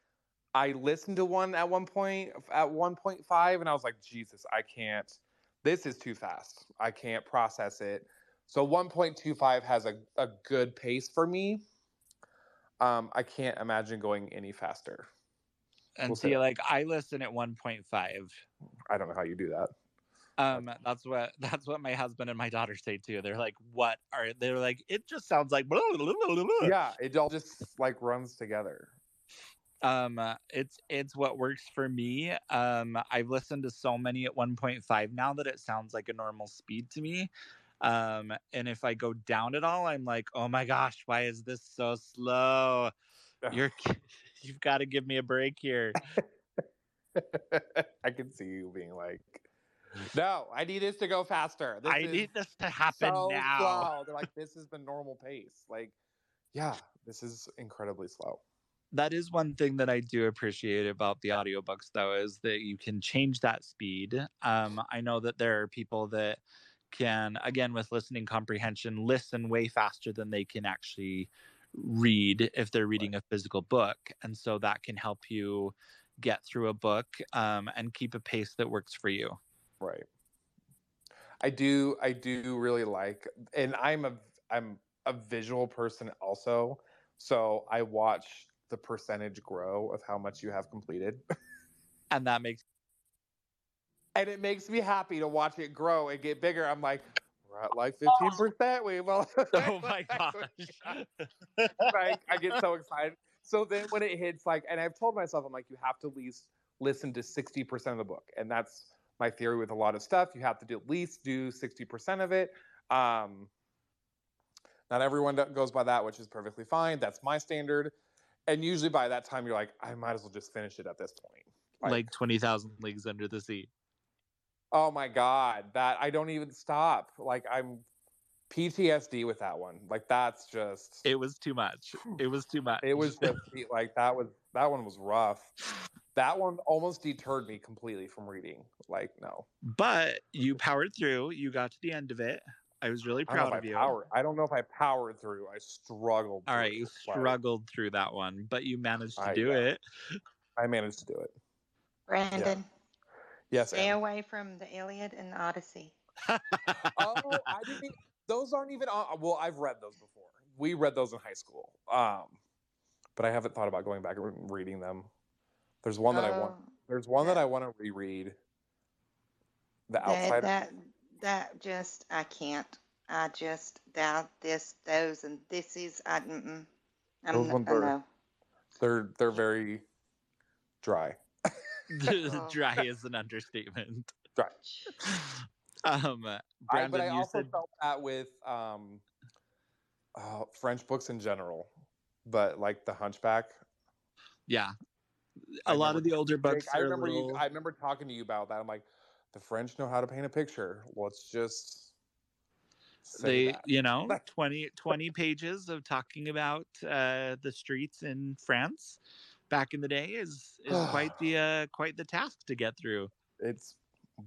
I listened to one at one point at 1.5, and I was like, Jesus, I can't. This is too fast. I can't process it. So 1.25 has a, a good pace for me. Um, I can't imagine going any faster. and We'll see, that. like I listen at 1.5. I don't know how you do that. Um, that's what that's what my husband and my daughter say too. They're like, "What are?" They're like, "It just sounds like." Blah, blah, blah." Yeah, it all just like runs together. Um uh, it's it's what works for me um i've listened to so many at 1.5 now that it sounds like a normal speed to me um and if i go down at all i'm like oh my gosh why is this so slow you're you've got to give me a break here I can see you being like, no, I need this to go faster. This i need this to happen so now slow. They're like, this is the normal pace. Like, yeah, this is incredibly slow. That is one thing that I do appreciate about the audiobooks though is that you can change that speed. Um, I know that there are people that can again with listening comprehension listen way faster than they can actually read if they're reading a physical book and so that can help you get through a book um, and keep a pace that works for you Right. I do I do really like and I'm a I'm a visual person also. So I watch the percentage grow of how much you have completed. And that makes and it makes me happy to watch it grow and get bigger. I'm like, we're at like 15%. We well oh my gosh. like I get so excited. So then when it hits like, and I've told myself, I'm like, you have to at least listen to 60% of the book. And that's my theory with a lot of stuff. You have to do, at least do 60% of it. Um, not everyone goes by that, which is perfectly fine. That's my standard. And usually by that time, you're like, I might as well just finish it at this point. like 20,000 leagues under the sea. Oh my god, that I don't even stop. Like I'm PTSD with that one. Like that's just It was too much. It was too much. it was just like that was that one was rough. That one almost deterred me completely from reading. Like no, but you powered through. You got to the end of it. I was really proud of if you. I powered. I don't know if I powered through. I struggled. All right, through, you like, struggled through that one, but you managed to I do know. it. I managed to do it. Brandon, Yes. stay Em. away from the Iliad and the Odyssey. oh, I didn't. Those aren't even. On, well, I've read those before. We read those in high school. Um, but I haven't thought about going back and reading them. There's one that I want. Oh, There's one that that- I want to reread. The that, outside. that that just I can't. I just that this those and this is I mm-mm. I'm Those n- ones I are- know. They're they're very dry. Oh. Dry is an understatement. Dry. Um, I, Brandon, but I you also said felt that with um, uh, French books in general. But like the Hunchback. yeah. I A lot of the older Jake, books I are a remember you. little- I remember talking to you about that. I'm like, the French know how to paint a picture. Let's just. say they that. you know 20, 20 pages of talking about uh, the streets in france back in the day is is quite the uh, quite the task to get through it's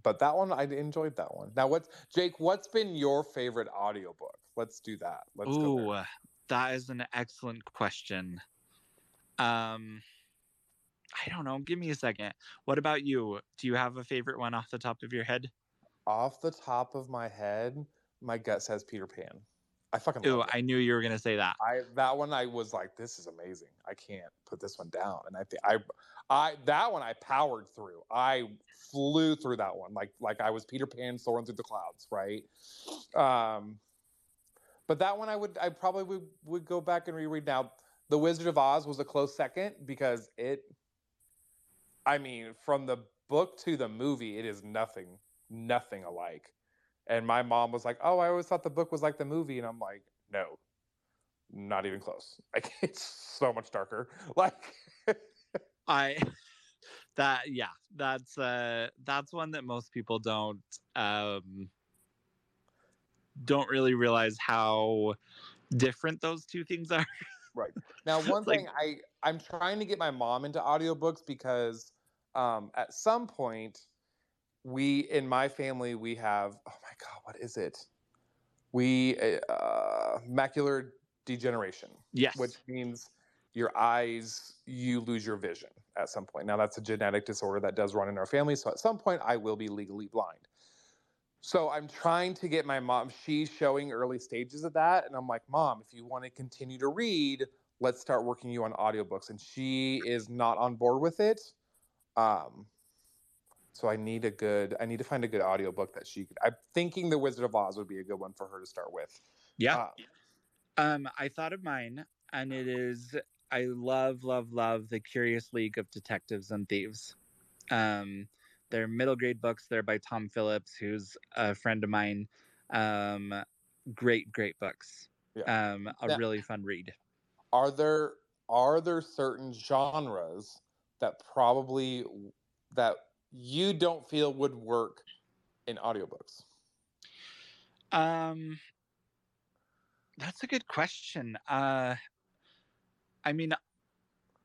but that one I enjoyed that one. Now what's Jake, what's been your favorite audiobook? Let's do that. Let's go. Ooh, that is an excellent question um i don't know give me a second what about you do you have a favorite one off the top of your head Off the top of my head, my gut says Peter Pan. I fucking Ooh, love it. i knew you were gonna say that I that one I was like, this is amazing. I can't put this one down. And I think I I that one I powered through. I flew through that one like like I was Peter Pan soaring through the clouds, right? Um but that one I would I probably would, would go back and reread now. The Wizard of Oz was a close second because it I mean, from the book to the movie, it is nothing, nothing alike. And my mom was like, "Oh, I always thought the book was like the movie," and I'm like, "No, not even close. Like it's so much darker. Like I that yeah, that's uh that's one that most people don't um don't really realize how different those two things are. right now, one Like- thing I I'm trying to get my mom into audiobooks because um, at some point we in my family we have oh my god what is it? We uh, macular degeneration Yes. which means your eyes you lose your vision at some point. Now that's a genetic disorder that does run in our family so at some point i will be legally blind. So i'm trying to get my mom she's showing early stages of that and i'm like mom if you want to continue to read let's start working you on audiobooks. And she is not on board with it um so i need a good i need to find a good audiobook that she could i'm thinking the wizard of oz would be a good one for her to start with yeah. Uh, Um, I thought of mine, and it is I love, love, love the Curious League of Detectives and Thieves. Um, they're middle grade books. They're by Tom Phillips, who's a friend of mine. Um, great, great books. Um, a Now- really fun read. are there are there certain genres that probably that you don't feel would work in audiobooks Um, that's a good question. Uh, I mean,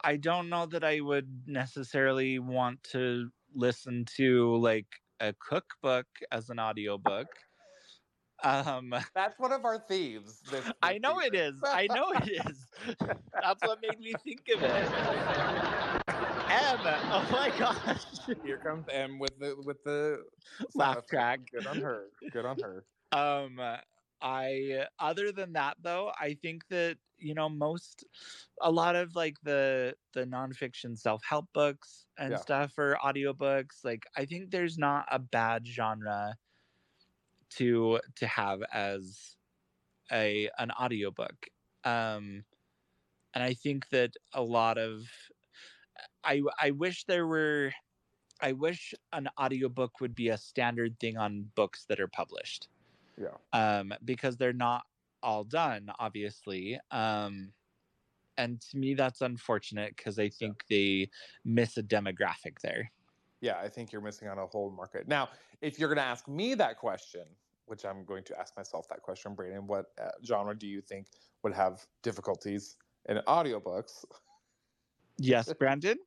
I don't know that I would necessarily want to listen to like a cookbook as an audiobook. Um, that's one of our thieves this, I know it season. is. I know it is. That's what made me think of it. Em, oh my gosh. here comes m with the with the Laugh track. good on her good on her Um, I other than that though, I think that you know most a lot of like the the nonfiction self-help books and Yeah. stuff or audiobooks, like I think there's not a bad genre to to have as a an audiobook. Um and I think that a lot of I I wish there were I wish an audiobook would be a standard thing on books that are published Yeah. um, because they're not all done, obviously. Um, and to me, that's unfortunate because I think they miss a demographic there. Yeah, I think you're missing on a whole market. Now, if you're going to ask me that question, which I'm going to ask myself that question, Brandon, what uh, genre do you think would have difficulties in audiobooks? Yes, Brandon?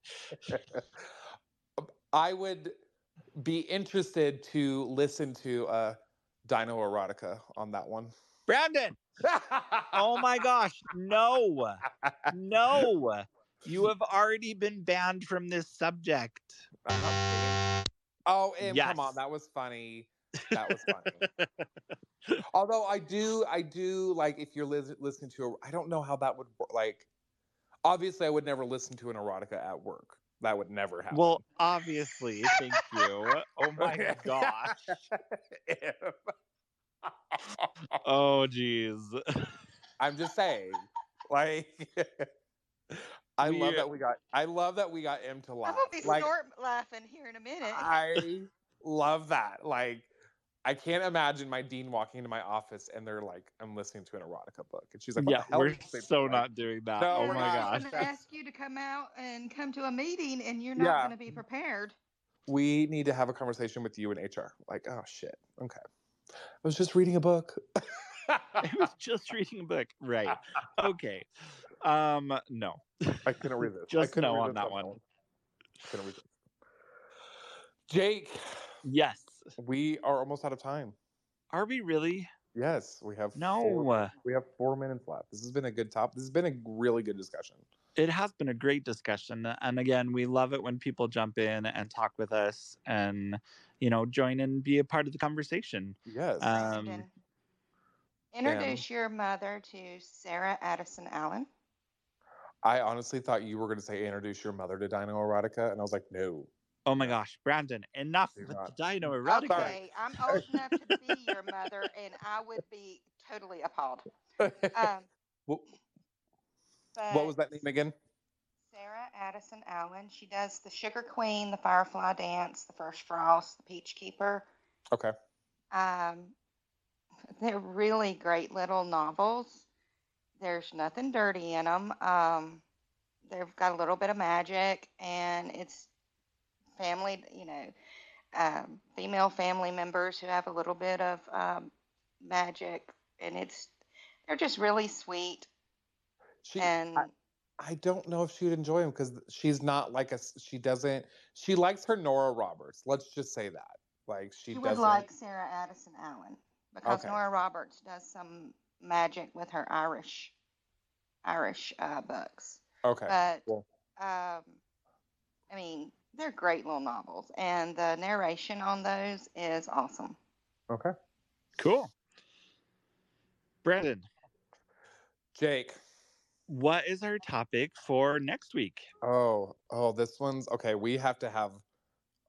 I would be interested to listen to uh, Dino Erotica on that one. Brandon! Oh my gosh, no, no. You have already been banned from this subject. Oh, and come on, that was funny. That was funny. Although I do, I do like if you're lis- listening to a, I don't know how that would work. Like, obviously, I would never listen to an erotica at work. That would never happen. Well, obviously, thank you. Oh my gosh. Oh, jeez. I'm just saying, like, I love that we got. I love that we got M to I'm laugh. gonna be Like, snort laughing here in a minute. I love that. Like, I can't imagine my dean walking into my office and they're like, "I'm listening to an erotica book," and she's like, what yeah, the hell we're did you say, so Mike?" not doing that. No, oh my not. gosh. I'm gonna ask you to come out and come to a meeting, and you're not Yeah. gonna be prepared. We need to have a conversation with you in HR. Like, oh shit. Okay. I was just reading a book. I was just reading a book. Right. Okay. Um, no. I couldn't read this. I Just couldn't no read on that one. Couldn't read this. Jake, Yes. we are almost out of time. Are we really? Yes, we have No. Four, we have four minutes left. This has been a good top. This has been a really good discussion. It has been a great discussion. And again, we love it when people jump in and talk with us and, you know, join and be a part of the conversation. Yes. Um, Brandon, introduce your mother to Sarah Addison Allen. I honestly thought you were going to say introduce your mother to Dino Erotica, and I was like, no. Oh my gosh, Brandon, enough Do with not. the dino erotica. Okay, I'm old enough to be your mother, and I would be totally appalled. Um, what, what was that name again? Sarah Addison Allen. She does the Sugar Queen, the Firefly Dance, the First Frost, the Peach Keeper. Okay. Um, they're really great little novels. There's nothing dirty in them. Um, they've got a little bit of magic, and it's family, you know, um, female family members who have a little bit of um, magic, and it's they're just really sweet. She, and I, I don't know if she would enjoy him because she's not like a. She doesn't. She likes her Nora Roberts. Let's just say that. Like she, she would like Sarah Addison Allen because Okay. Nora Roberts does some magic with her Irish Irish uh, books. Okay. But cool. um, I mean, they're great little novels, and the narration on those is awesome. Okay. Cool. Brandon, Jake. what is our topic for next week? Oh, oh, this one's okay. We have to have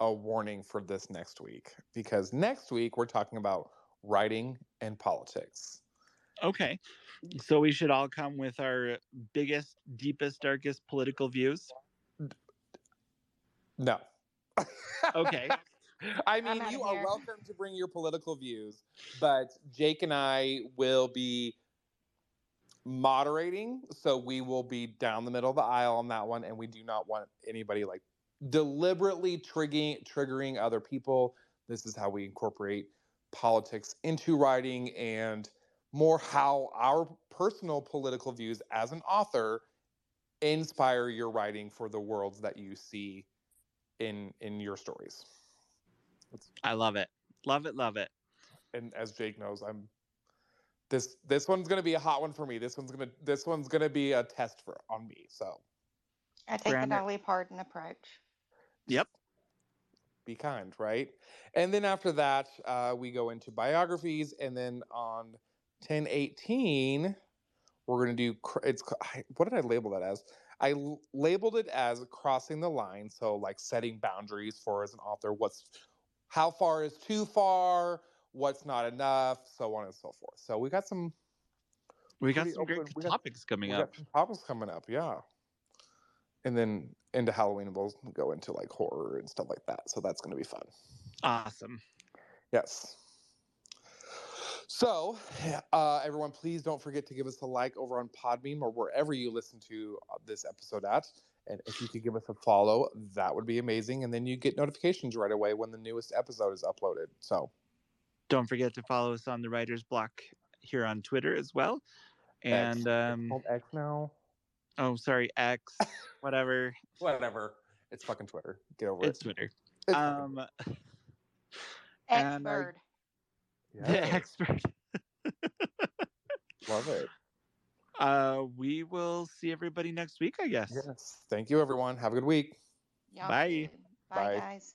a warning for this next week because next week we're talking about writing and politics. Okay. So we should all come with our biggest, deepest, darkest political views. No. Okay. I mean, you are here. welcome to bring your political views, but Jake and I will be moderating. So we will be down the middle of the aisle on that one. And we do not want anybody like deliberately triggering, triggering other people. This is how we incorporate politics into writing and more how our personal political views as an author inspire your writing for the worlds that you see in in your stories. I love it. Love it. Love it. And as Jake knows, I'm this this one's gonna be a hot one for me. This one's gonna this one's gonna be a test for on me. So I take Brandon- the Dolly Parton approach. Yep. be kind, right? And then after that, uh, we go into biographies, and then on 10 18, we're going to do, it's, what did I label that as? I l- labeled it as crossing the line. So, like setting boundaries for as an author, what's, how far is too far, what's not enough, so on and so forth. So, we got some, We got some great open- got- topics coming we up. got topics coming up, yeah. And then into Halloween, we'll go into like horror and stuff like that. So, that's going to be fun. Awesome. Yes. So, uh, everyone, please don't forget to give us a like over on Podbean or wherever you listen to uh, this episode at. And if you could give us a follow, that would be amazing. And then you get notifications right away when the newest episode is uploaded. So, Don't forget to follow us on the Writer's Block here on Twitter as well. X. And It's um, called X now. oh, sorry, X, whatever. Whatever. It's fucking Twitter. Get over It's it. Twitter. It's fucking Um, And I- X-Bird. Twitter. the expert. love it. Uh, we will see everybody next week, I guess. Yes. Thank you, everyone. Have a good week. Y'all Bye. Bye, Bye. guys.